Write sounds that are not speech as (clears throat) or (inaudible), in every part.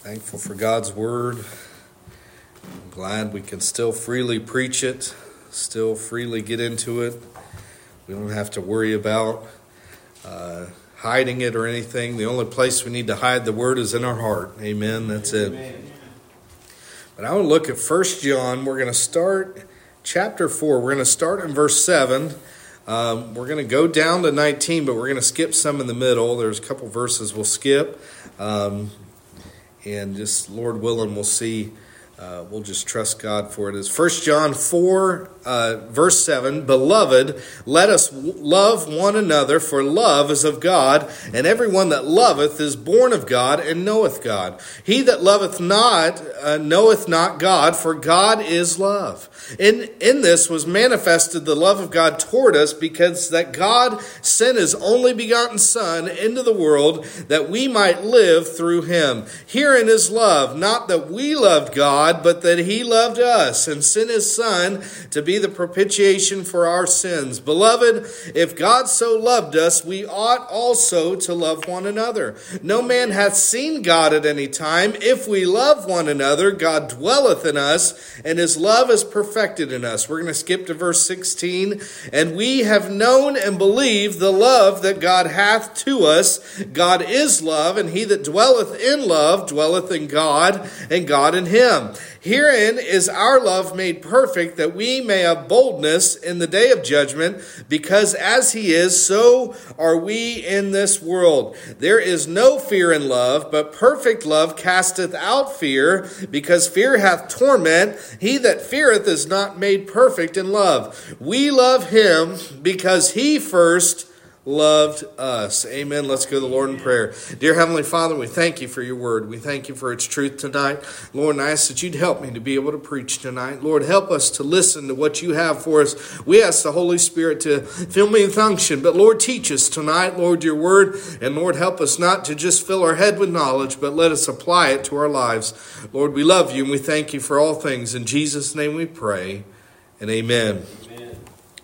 Thankful for God's word. I'm glad we can still freely preach it, still freely get into it. We don't have to worry about uh, hiding it or anything. The only place we need to hide the word is in our heart. Amen. That's it. But I want to look at First John. We're going to start chapter 4. We're going to start in verse 7. Um, we're going to go down to 19, but we're going to skip some in the middle. There's a couple verses we'll skip. Um, and just Lord willing, we'll see. Uh, we'll just trust God for it. Is First John four uh, verse seven. Beloved, let us love one another, for love is of God, and everyone that loveth is born of God and knoweth God. He that loveth not uh, knoweth not God, for God is love. In in this was manifested the love of God toward us, because that God sent His only begotten Son into the world that we might live through Him. Herein is love, not that we loved God, but that He loved us and sent His Son to be the propitiation for our sins. Beloved, if God so loved us, we ought also to love one another. No man hath seen God at any time. If we love one another, God dwelleth in us, and His love is perfected in us. We're going to skip to verse 16. And we have known and believed the love that God hath to us. God is love, and he that dwelleth in love dwelleth in God, and God in him. Herein is our love made perfect, that we may have boldness in the day of judgment, because as he is, so are we in this world. There is no fear in love, but perfect love casteth out fear, because fear hath torment. He that feareth is not made perfect in love. We love him because he first loved us. Amen. Let's go to the Lord in prayer. Dear Heavenly Father, we thank you for your word. We thank you for its truth tonight. Lord, and I ask that you'd help me to be able to preach tonight. Lord, help us to listen to what you have for us. We ask the Holy Spirit to fill me with unction, but Lord, teach us tonight, Lord, your word. And Lord, help us not to just fill our head with knowledge, but let us apply it to our lives. Lord, we love you and we thank you for all things. In Jesus' name we pray and amen.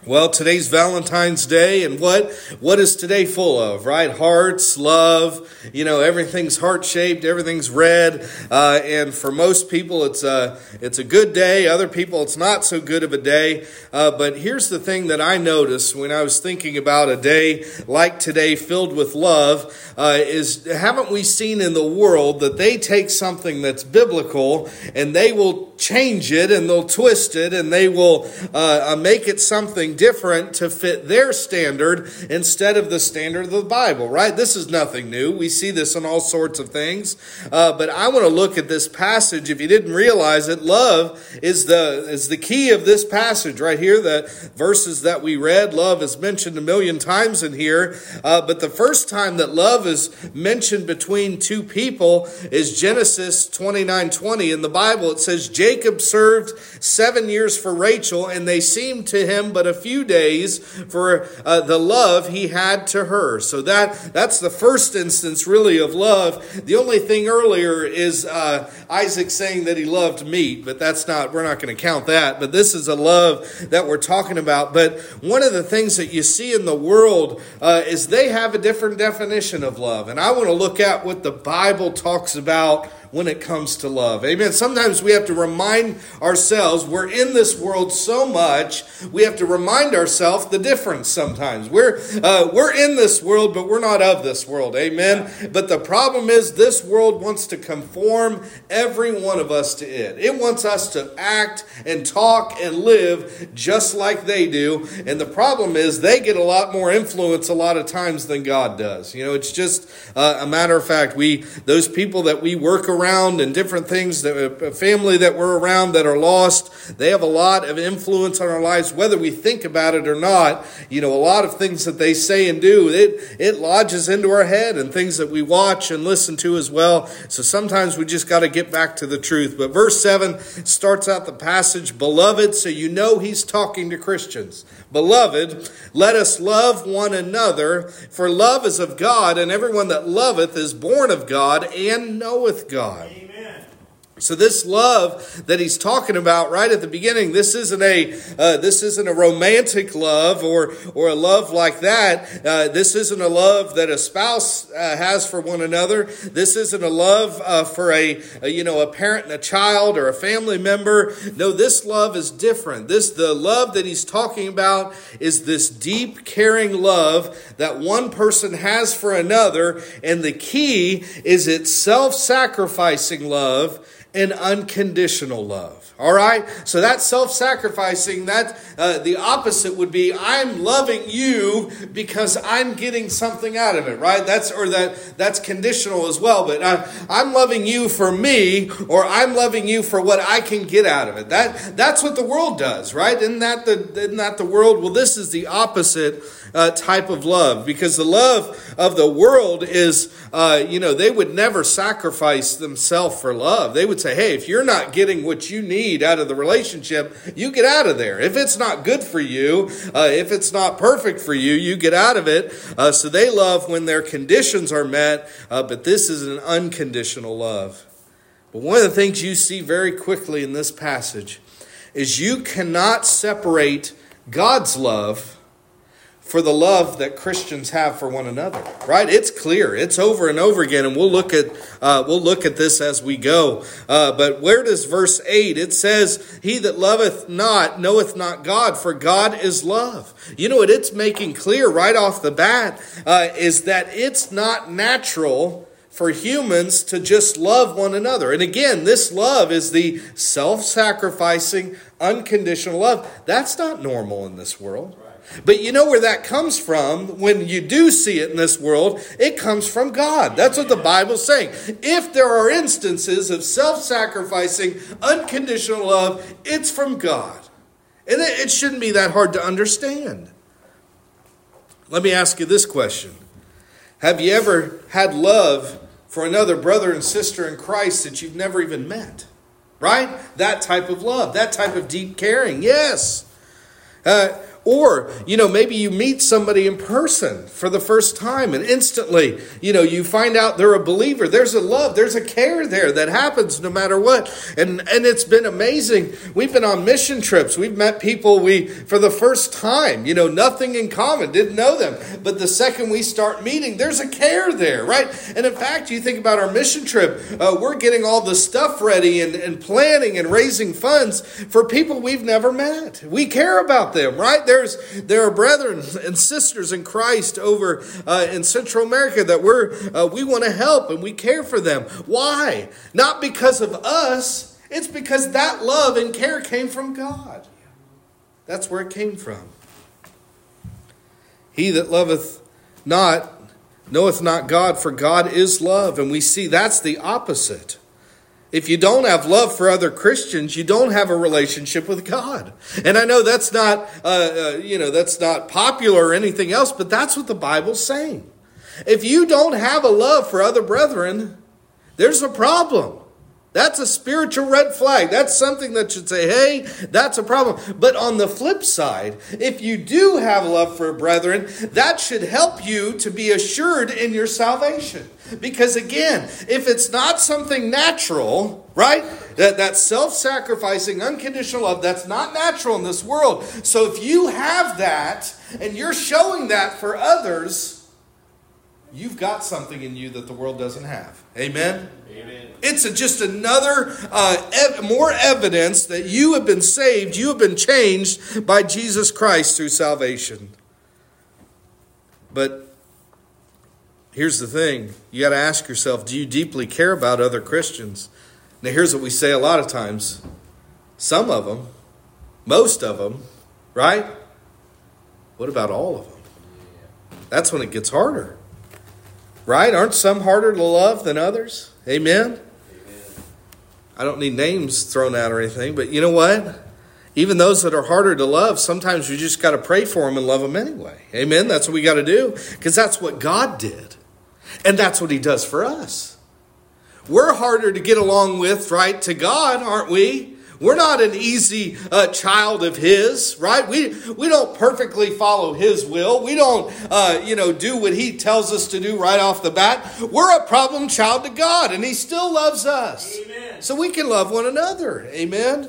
Well, today's Valentine's Day, and what what is today full of? Right, hearts, love. You know, everything's heart shaped, everything's red, uh, and for most people, it's a it's a good day. Other people, it's not so good of a day. Uh, but here's the thing that I noticed when I was thinking about a day like today, filled with love, uh, is haven't we seen in the world that they take something that's biblical and they will change it and they'll twist it and they will uh, uh, make it something different to fit their standard instead of the standard of the Bible, right? This is nothing new. We see this in all sorts of things. Uh, but I want to look at this passage. If you didn't realize it, love is the, is the key of this passage right here. The verses that we read, love is mentioned a million times in here. Uh, but the first time that love is mentioned between two people is Genesis 29 20. In the Bible, it says, Jacob served seven years for Rachel, and they seemed to him but a few days for uh, the love he had to her. So that that's the first instance, really, of love. The only thing earlier is uh, Isaac saying that he loved meat, but that's not. We're not going to count that. But this is a love that we're talking about. But one of the things that you see in the world uh, is they have a different definition of love, and I want to look at what the Bible talks about when it comes to love. Amen. Sometimes we have to remind ourselves we're in this world so much, we have to remind ourselves the difference sometimes. We're uh, we're in this world, but we're not of this world. Amen. But the problem is this world wants to conform every one of us to it. It wants us to act and talk and live just like they do. And the problem is they get a lot more influence a lot of times than God does. You know, it's just uh, a matter of fact. We those people that we work around and different things that family that we're around that are lost, they have a lot of influence on our lives, whether we think about it or not. You know, a lot of things that they say and do, it it lodges into our head and things that we watch and listen to as well. So sometimes we just got to get back to the truth. But verse 7 starts out the passage, beloved, so you know he's talking to Christians. Beloved, let us love one another, for love is of God, and everyone that loveth is born of God and knoweth God. Amen. So this love that he's talking about right at the beginning, this isn't a uh, this isn't a romantic love or or a love like that. Uh, this isn't a love that a spouse uh, has for one another. This isn't a love uh, for a, a, you know a parent and a child or a family member. No, this love is different. This the love that he's talking about is this deep, caring love that one person has for another, and the key is its self-sacrificing love and unconditional love. All right? So that self sacrificing, that uh, the opposite would be I'm loving you because I'm getting something out of it, right? That's or that that's conditional as well. But uh, I'm loving you for me, or I'm loving you for what I can get out of it. That that's what the world does, right? Isn't that the isn't that the world? Well, this is the opposite uh, type of love because the love of the world is, uh, you know, they would never sacrifice themselves for love. They would say, hey, if you're not getting what you need out of the relationship, you get out of there. If it's not good for you, uh, if it's not perfect for you, you get out of it. Uh, so they love when their conditions are met, uh, but this is an unconditional love. But one of the things you see very quickly in this passage is you cannot separate God's love for the love that Christians have for one another. Right? It's clear. It's over and over again, and we'll look at uh, we'll look at this as we go. Uh, but where does verse eight? It says, "He that loveth not knoweth not God, for God is love." You know what it's making clear right off the bat uh, is that it's not natural for humans to just love one another. And again, this love is the self sacrificing, unconditional love. That's not normal in this world. But you know where that comes from when you do see it in this world? It comes from God. That's what the Bible's saying. If there are instances of self sacrificing, unconditional love, it's from God. And it shouldn't be that hard to understand. Let me ask you this question Have you ever had love for another brother and sister in Christ that you've never even met? Right? That type of love, that type of deep caring. Yes. Uh, or, you know, maybe you meet somebody in person for the first time and instantly, you know, you find out they're a believer. There's a love, there's a care there that happens no matter what. And and it's been amazing. We've been on mission trips. We've met people we for the first time, you know, nothing in common, didn't know them. But the second we start meeting, there's a care there, right? And in fact, you think about our mission trip, uh, we're getting all the stuff ready and, and planning and raising funds for people we've never met. We care about them, right? They're there's there are brethren and sisters in Christ over uh, in Central America that we're uh, we want to help and we care for them. Why? Not because of us. It's because that love and care came from God. That's where it came from. He that loveth not knoweth not God, for God is love. And we see that's the opposite. If you don't have love for other Christians, you don't have a relationship with God. And I know that's not, uh, uh, you know, that's not popular or anything else, but that's what the Bible's saying. If you don't have a love for other brethren, there's a problem. That's a spiritual red flag. That's something that should say, hey, that's a problem. But on the flip side, if you do have love for brethren, that should help you to be assured in your salvation. Because again, if it's not something natural, right? That, that self sacrificing, unconditional love, that's not natural in this world. So if you have that and you're showing that for others, you've got something in you that the world doesn't have. Amen? Amen. It's a, just another, uh, ev- more evidence that you have been saved, you have been changed by Jesus Christ through salvation. But here's the thing you got to ask yourself do you deeply care about other Christians? Now, here's what we say a lot of times some of them, most of them, right? What about all of them? That's when it gets harder. Right? Aren't some harder to love than others? Amen? Amen? I don't need names thrown out or anything, but you know what? Even those that are harder to love, sometimes we just got to pray for them and love them anyway. Amen? That's what we got to do because that's what God did. And that's what He does for us. We're harder to get along with, right, to God, aren't we? We're not an easy uh, child of His, right? We, we don't perfectly follow His will. We don't, uh, you know, do what He tells us to do right off the bat. We're a problem child to God, and He still loves us. Amen. So we can love one another. Amen.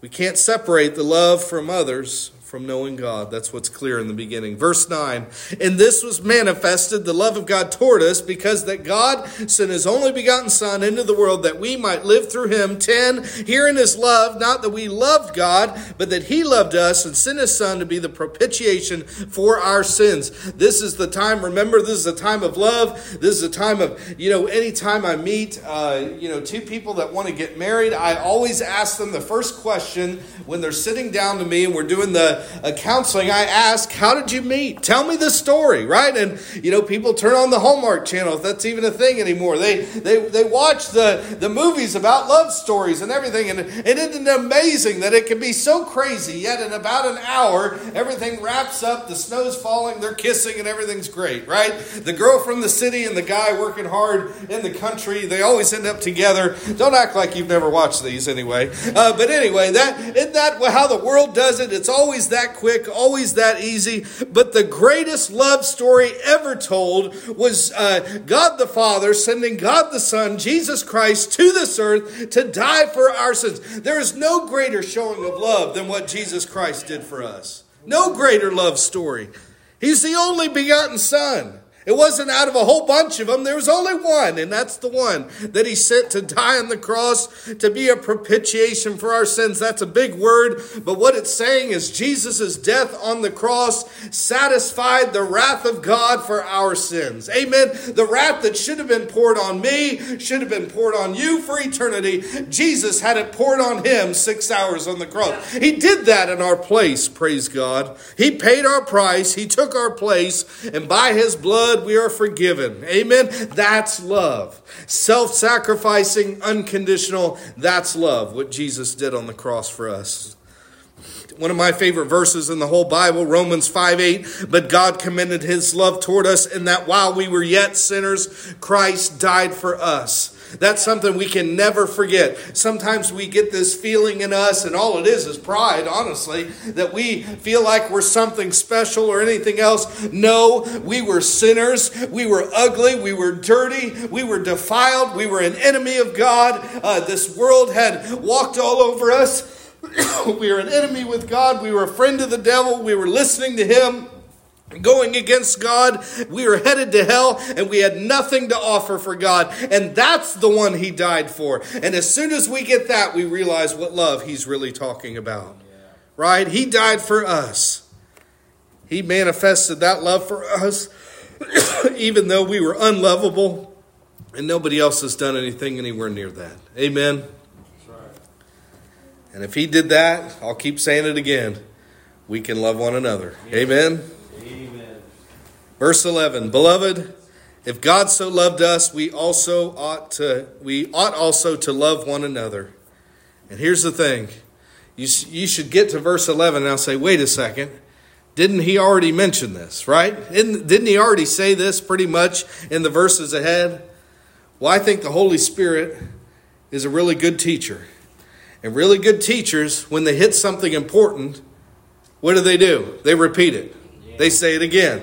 We can't separate the love from others from knowing God. That's what's clear in the beginning. Verse 9, and this was manifested, the love of God toward us, because that God sent his only begotten Son into the world that we might live through him. 10, herein is love, not that we loved God, but that he loved us and sent his Son to be the propitiation for our sins. This is the time, remember, this is a time of love. This is a time of, you know, anytime I meet, uh, you know, two people that want to get married, I always ask them the first question when they're sitting down to me and we're doing the uh, counseling, I ask, How did you meet? Tell me the story, right? And, you know, people turn on the Hallmark channel, if that's even a thing anymore. They, they, they watch the, the movies about love stories and everything. And, and isn't it amazing that it can be so crazy, yet in about an hour, everything wraps up, the snow's falling, they're kissing, and everything's great, right? The girl from the city and the guy working hard in the country, they always end up together. Don't act like you've never watched these anyway. Uh, but anyway, that isn't that how the world does it? It's always that quick, always that easy. But the greatest love story ever told was uh, God the Father sending God the Son, Jesus Christ, to this earth to die for our sins. There is no greater showing of love than what Jesus Christ did for us. No greater love story. He's the only begotten Son. It wasn't out of a whole bunch of them. There was only one, and that's the one that he sent to die on the cross to be a propitiation for our sins. That's a big word, but what it's saying is Jesus' death on the cross satisfied the wrath of God for our sins. Amen. The wrath that should have been poured on me, should have been poured on you for eternity. Jesus had it poured on him six hours on the cross. He did that in our place, praise God. He paid our price, he took our place, and by his blood, blood we are forgiven. Amen. That's love. Self sacrificing, unconditional. That's love. What Jesus did on the cross for us. One of my favorite verses in the whole Bible, Romans 5 8. But God commended his love toward us in that while we were yet sinners, Christ died for us. That's something we can never forget. Sometimes we get this feeling in us, and all it is is pride, honestly, that we feel like we're something special or anything else. No, we were sinners. We were ugly. We were dirty. We were defiled. We were an enemy of God. Uh, this world had walked all over us. (coughs) we were an enemy with God. We were a friend of the devil. We were listening to him going against God. We were headed to hell and we had nothing to offer for God. And that's the one He died for. And as soon as we get that, we realize what love He's really talking about. Right? He died for us. He manifested that love for us, (coughs) even though we were unlovable. And nobody else has done anything anywhere near that. Amen. And if he did that, I'll keep saying it again. We can love one another. Amen. Verse 11, Beloved, if God so loved us, we also ought to we ought also to love one another. And here's the thing. You, you should get to verse 11 and I'll say, wait a second. Didn't he already mention this, right? Didn't, didn't he already say this pretty much in the verses ahead? Well, I think the Holy Spirit is a really good teacher. And really good teachers, when they hit something important, what do they do? They repeat it. They say it again.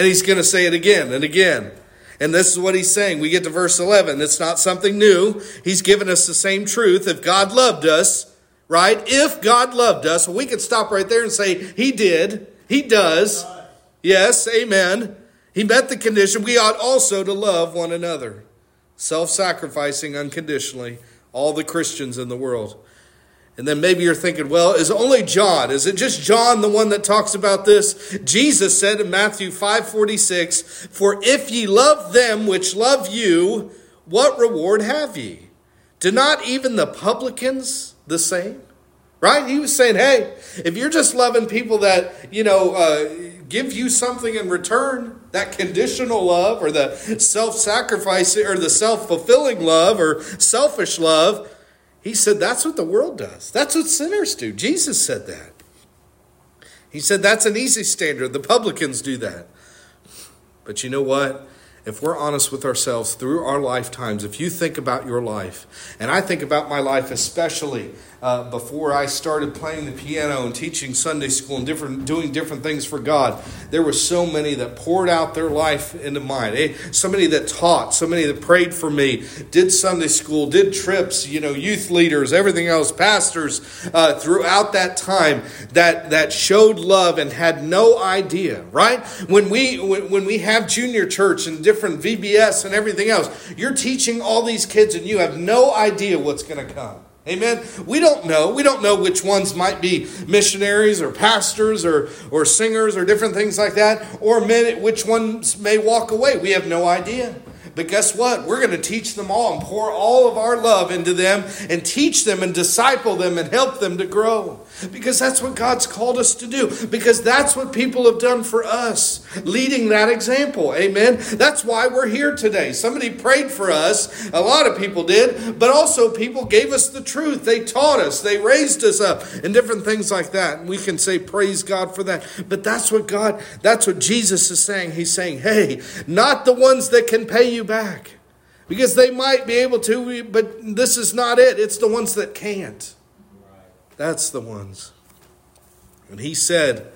And he's going to say it again and again. And this is what he's saying. We get to verse 11. It's not something new. He's given us the same truth. If God loved us, right? If God loved us, we could stop right there and say, He did. He does. Yes, amen. He met the condition. We ought also to love one another, self sacrificing unconditionally, all the Christians in the world. And then maybe you're thinking, well, is only John? Is it just John the one that talks about this? Jesus said in Matthew 5:46, "For if ye love them which love you, what reward have ye? Do not even the publicans the same?" Right? He was saying, "Hey, if you're just loving people that, you know, uh, give you something in return, that conditional love or the self-sacrificing or the self-fulfilling love or selfish love, he said that's what the world does. That's what sinners do. Jesus said that. He said that's an easy standard. The publicans do that. But you know what? if we're honest with ourselves through our lifetimes, if you think about your life, and I think about my life especially uh, before I started playing the piano and teaching Sunday school and different, doing different things for God, there were so many that poured out their life into mine. Hey, so many that taught, so many that prayed for me, did Sunday school, did trips, you know, youth leaders, everything else, pastors uh, throughout that time that that showed love and had no idea. Right when we when, when we have junior church and different VBS and everything else, you're teaching all these kids and you have no idea what's going to come. Amen. We don't know. We don't know which ones might be missionaries or pastors or, or singers or different things like that, or men, which ones may walk away. We have no idea. But guess what? We're going to teach them all and pour all of our love into them and teach them and disciple them and help them to grow. Because that's what God's called us to do. Because that's what people have done for us, leading that example. Amen. That's why we're here today. Somebody prayed for us. A lot of people did. But also, people gave us the truth. They taught us. They raised us up and different things like that. And we can say, Praise God for that. But that's what God, that's what Jesus is saying. He's saying, Hey, not the ones that can pay you back. Because they might be able to, but this is not it. It's the ones that can't. That's the ones. And he said,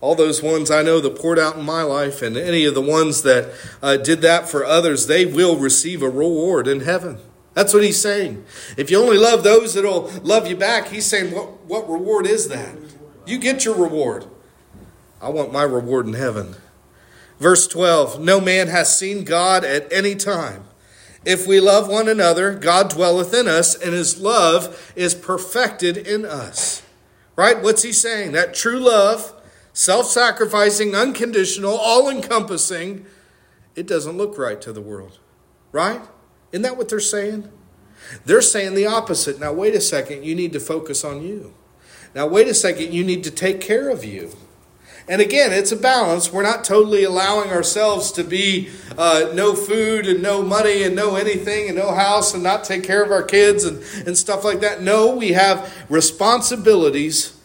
all those ones I know that poured out in my life, and any of the ones that uh, did that for others, they will receive a reward in heaven. That's what he's saying. If you only love those that'll love you back, he's saying, what, what reward is that? You get your reward. I want my reward in heaven. Verse 12 No man has seen God at any time. If we love one another, God dwelleth in us, and his love is perfected in us. Right? What's he saying? That true love, self sacrificing, unconditional, all encompassing, it doesn't look right to the world. Right? Isn't that what they're saying? They're saying the opposite. Now, wait a second, you need to focus on you. Now, wait a second, you need to take care of you. And again, it's a balance. We're not totally allowing ourselves to be uh, no food and no money and no anything and no house and not take care of our kids and, and stuff like that. No, we have responsibilities,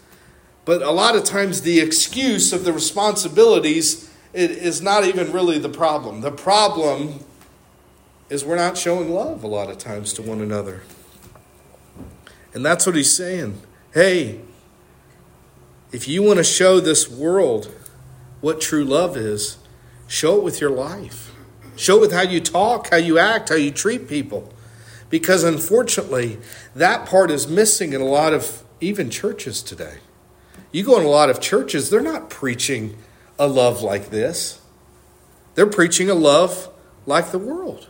but a lot of times the excuse of the responsibilities it is not even really the problem. The problem is we're not showing love a lot of times to one another. And that's what he's saying. Hey, if you want to show this world what true love is, show it with your life. Show it with how you talk, how you act, how you treat people. Because unfortunately, that part is missing in a lot of even churches today. You go in a lot of churches, they're not preaching a love like this. They're preaching a love like the world.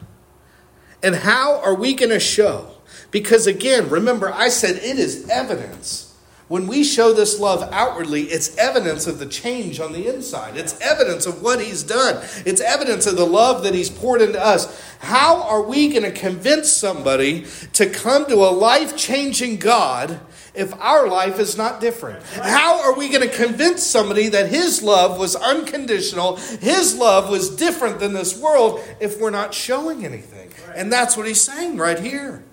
And how are we going to show? Because again, remember, I said it is evidence when we show this love outwardly, it's evidence of the change on the inside. It's evidence of what He's done. It's evidence of the love that He's poured into us. How are we going to convince somebody to come to a life changing God if our life is not different? How are we going to convince somebody that His love was unconditional, His love was different than this world, if we're not showing anything? And that's what He's saying right here.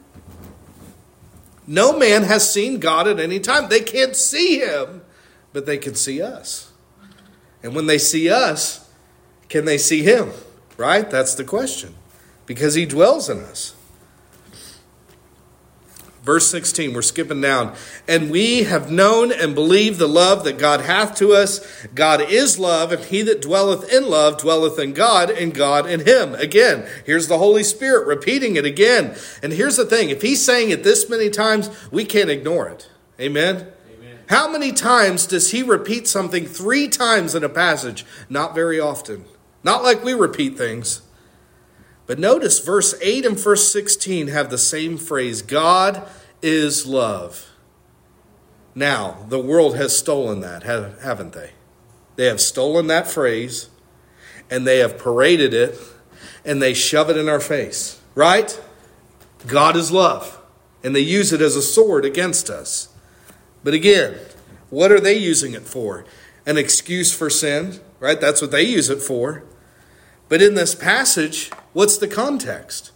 No man has seen God at any time. They can't see him, but they can see us. And when they see us, can they see him? Right? That's the question. Because he dwells in us. Verse 16, we're skipping down. And we have known and believed the love that God hath to us. God is love, and he that dwelleth in love dwelleth in God, and God in him. Again, here's the Holy Spirit repeating it again. And here's the thing if he's saying it this many times, we can't ignore it. Amen? Amen. How many times does he repeat something three times in a passage? Not very often. Not like we repeat things. But notice verse 8 and verse 16 have the same phrase God is love. Now, the world has stolen that, haven't they? They have stolen that phrase and they have paraded it and they shove it in our face, right? God is love. And they use it as a sword against us. But again, what are they using it for? An excuse for sin, right? That's what they use it for. But in this passage, what's the context?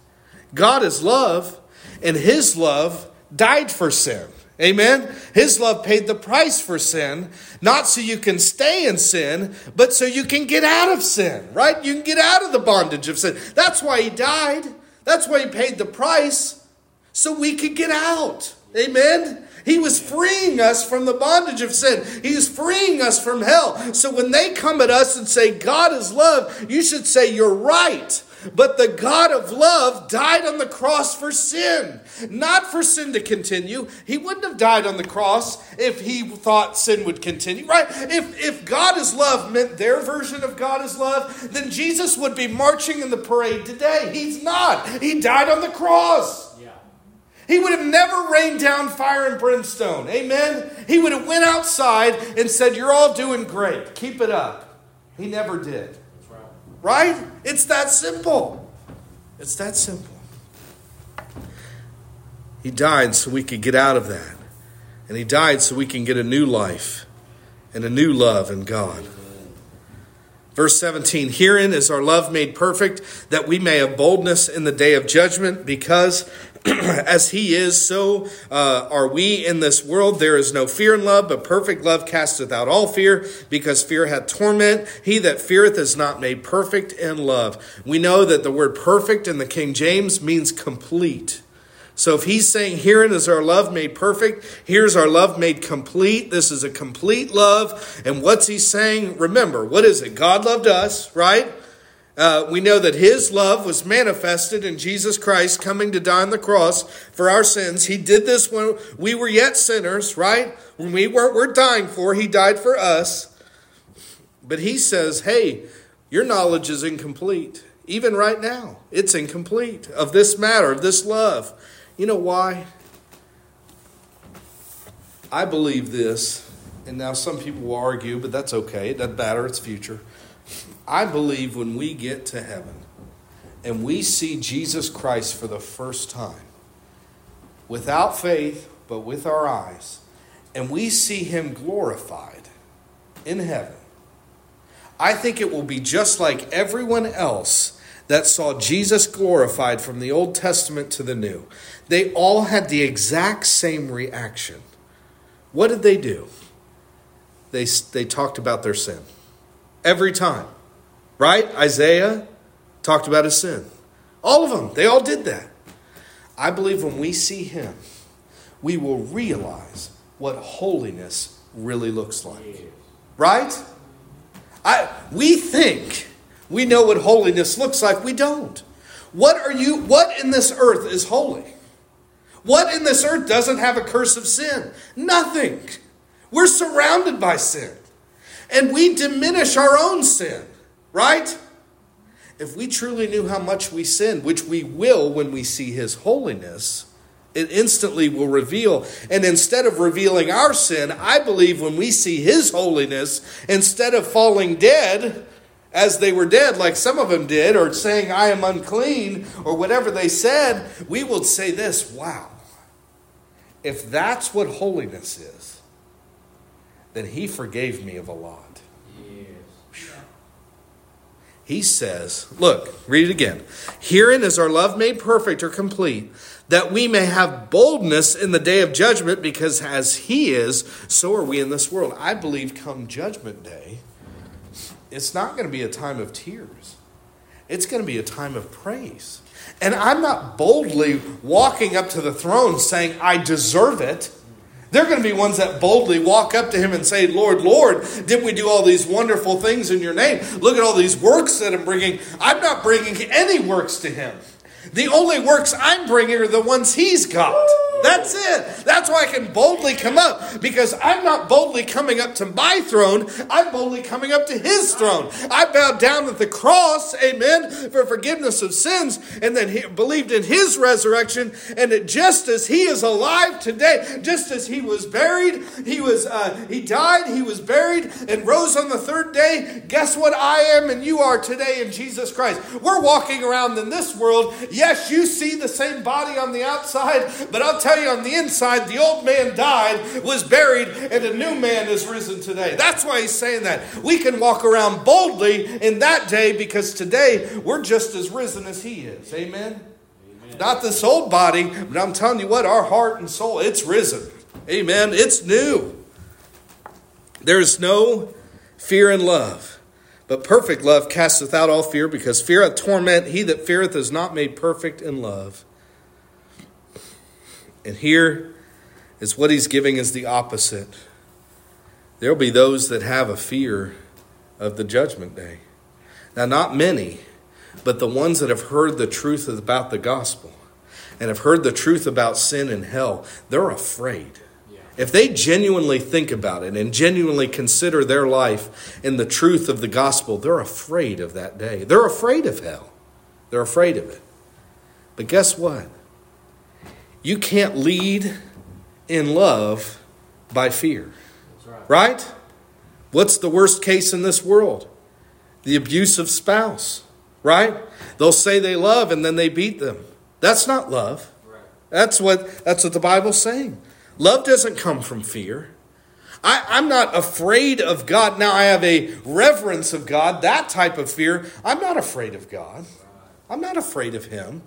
God is love, and his love died for sin. Amen? His love paid the price for sin, not so you can stay in sin, but so you can get out of sin, right? You can get out of the bondage of sin. That's why he died. That's why he paid the price, so we could get out. Amen? He was freeing us from the bondage of sin. He was freeing us from hell. So when they come at us and say, God is love, you should say, You're right. But the God of love died on the cross for sin, not for sin to continue. He wouldn't have died on the cross if he thought sin would continue, right? If, if God is love meant their version of God is love, then Jesus would be marching in the parade today. He's not. He died on the cross. Yeah. He would have never rained down fire and brimstone. Amen. He would have went outside and said, "You're all doing great. Keep it up." He never did. Right? It's that simple. It's that simple. He died so we could get out of that. And He died so we can get a new life and a new love in God. Verse 17 Herein is our love made perfect, that we may have boldness in the day of judgment, because (clears throat) as he is, so uh, are we in this world. There is no fear in love, but perfect love casteth out all fear, because fear hath torment. He that feareth is not made perfect in love. We know that the word perfect in the King James means complete. So if he's saying, Herein is our love made perfect, here's our love made complete, this is a complete love. And what's he saying? Remember, what is it? God loved us, right? Uh, we know that his love was manifested in Jesus Christ coming to die on the cross for our sins. He did this when we were yet sinners, right? When we weren't we're dying for, he died for us. But he says, hey, your knowledge is incomplete. Even right now, it's incomplete of this matter, of this love. You know why? I believe this, and now some people will argue, but that's okay. It doesn't matter, it's future. I believe when we get to heaven and we see Jesus Christ for the first time, without faith, but with our eyes, and we see him glorified in heaven, I think it will be just like everyone else that saw Jesus glorified from the Old Testament to the New. They all had the exact same reaction. What did they do? They, they talked about their sin every time. Right? Isaiah talked about his sin. All of them, they all did that. I believe when we see him, we will realize what holiness really looks like. Right? I, we think we know what holiness looks like. We don't. What are you what in this earth is holy? What in this earth doesn't have a curse of sin? Nothing. We're surrounded by sin. And we diminish our own sin. Right? If we truly knew how much we sin, which we will when we see His holiness, it instantly will reveal. And instead of revealing our sin, I believe when we see His holiness, instead of falling dead, as they were dead, like some of them did, or saying, I am unclean, or whatever they said, we will say this wow, if that's what holiness is, then He forgave me of a lot. He says, Look, read it again. Herein is our love made perfect or complete, that we may have boldness in the day of judgment, because as He is, so are we in this world. I believe come judgment day, it's not going to be a time of tears, it's going to be a time of praise. And I'm not boldly walking up to the throne saying, I deserve it. They're going to be ones that boldly walk up to him and say, Lord, Lord, did we do all these wonderful things in your name? Look at all these works that I'm bringing. I'm not bringing any works to him. The only works I'm bringing are the ones he's got. That's it. That's why I can boldly come up because I'm not boldly coming up to my throne. I'm boldly coming up to his throne. I bowed down at the cross, amen, for forgiveness of sins and then he believed in his resurrection. And that just as he is alive today, just as he was buried, he was, uh, he died, he was buried and rose on the third day. Guess what I am and you are today in Jesus Christ? We're walking around in this world. Yes, you see the same body on the outside, but I'll tell you on the inside, the old man died, was buried, and a new man is risen today. That's why he's saying that. We can walk around boldly in that day because today we're just as risen as he is. Amen? Amen. Not this old body, but I'm telling you what, our heart and soul, it's risen. Amen. It's new. There is no fear in love, but perfect love casteth out all fear, because fear hath torment. He that feareth is not made perfect in love. And here is what he's giving is the opposite. There will be those that have a fear of the judgment day. Now, not many, but the ones that have heard the truth about the gospel and have heard the truth about sin and hell, they're afraid. If they genuinely think about it and genuinely consider their life in the truth of the gospel, they're afraid of that day. They're afraid of hell. They're afraid of it. But guess what? You can't lead in love by fear. Right. right? What's the worst case in this world? The abusive spouse, right? They'll say they love and then they beat them. That's not love. Right. That's what that's what the Bible's saying. Love doesn't come from fear. I, am not afraid of God. Now I have a reverence of God, that type of fear. I'm not afraid of God. I'm not afraid of Him.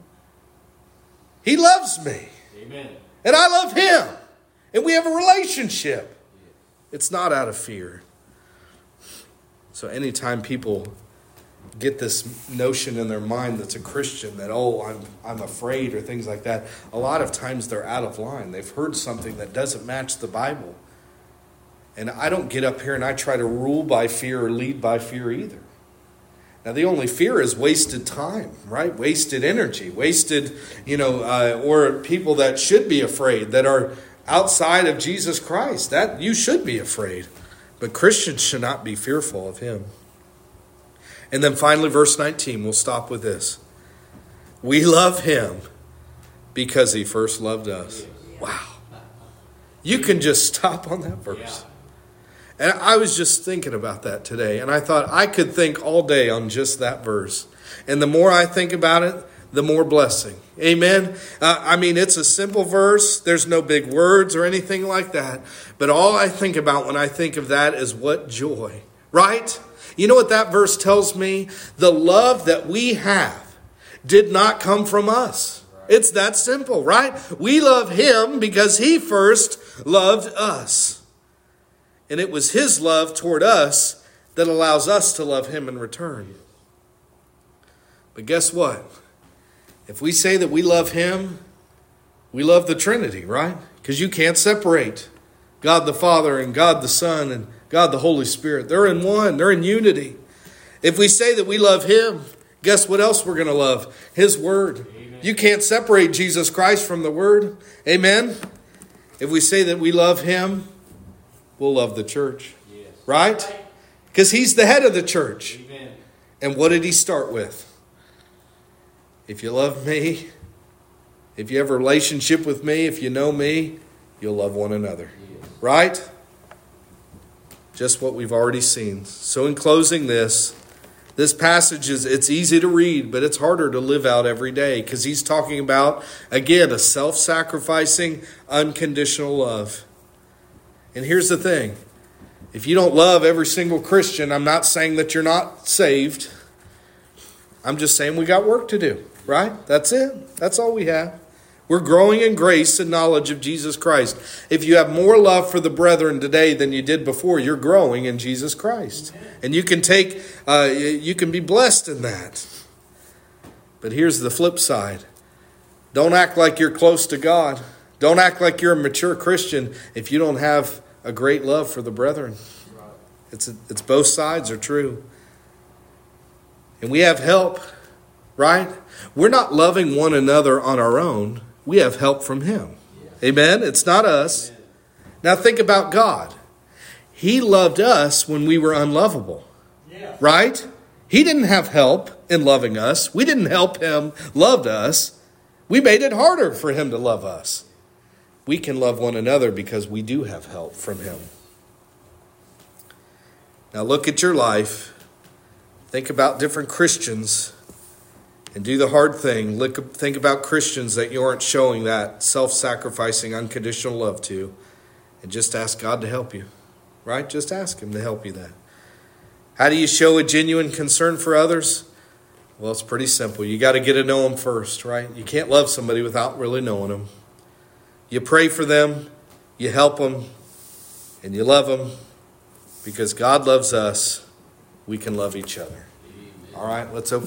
He loves me. Amen. And I love Him. And we have a relationship. It's not out of fear. So anytime people get this notion in their mind that's a Christian that, oh, I'm, I'm afraid or things like that, a lot of times they're out of line. They've heard something that doesn't match the Bible. And I don't get up here and I try to rule by fear or lead by fear either. Now, the only fear is wasted time, right? Wasted energy, wasted, you know, uh, or people that should be afraid, that are outside of Jesus Christ. That you should be afraid. But Christians should not be fearful of him. And then finally, verse 19, we'll stop with this. We love him because he first loved us. Wow. You can just stop on that verse. And I was just thinking about that today, and I thought I could think all day on just that verse. And the more I think about it, the more blessing. Amen. Uh, I mean, it's a simple verse. There's no big words or anything like that. But all I think about when I think of that is what joy, right? You know what that verse tells me? The love that we have did not come from us. It's that simple, right? We love him because he first loved us. And it was his love toward us that allows us to love him in return. But guess what? If we say that we love him, we love the Trinity, right? Because you can't separate God the Father and God the Son and God the Holy Spirit. They're in one, they're in unity. If we say that we love Him, guess what else we're going to love? His Word. Amen. You can't separate Jesus Christ from the Word. Amen? If we say that we love Him, we'll love the church. Yes. Right? Because He's the head of the church. Amen. And what did He start with? If you love me, if you have a relationship with me, if you know me, you'll love one another. Yes. Right? Just what we've already seen. So in closing this, this passage is it's easy to read, but it's harder to live out every day because he's talking about again a self-sacrificing unconditional love. And here's the thing. If you don't love every single Christian, I'm not saying that you're not saved. I'm just saying we got work to do, right? That's it. That's all we have. We're growing in grace and knowledge of Jesus Christ. If you have more love for the brethren today than you did before, you're growing in Jesus Christ. And you can take, uh, you can be blessed in that. But here's the flip side don't act like you're close to God. Don't act like you're a mature Christian if you don't have a great love for the brethren. It's, it's both sides are true. And we have help, right? We're not loving one another on our own we have help from Him. Amen? It's not us. Now think about God. He loved us when we were unlovable. Right? He didn't have help in loving us. We didn't help Him love us. We made it harder for Him to love us. We can love one another because we do have help from Him. Now look at your life. Think about different Christians and do the hard thing. Look, think about Christians that you aren't showing that self sacrificing, unconditional love to, and just ask God to help you. Right? Just ask Him to help you that. How do you show a genuine concern for others? Well, it's pretty simple. You got to get to know them first, right? You can't love somebody without really knowing them. You pray for them, you help them, and you love them because God loves us. We can love each other. All right, let's open.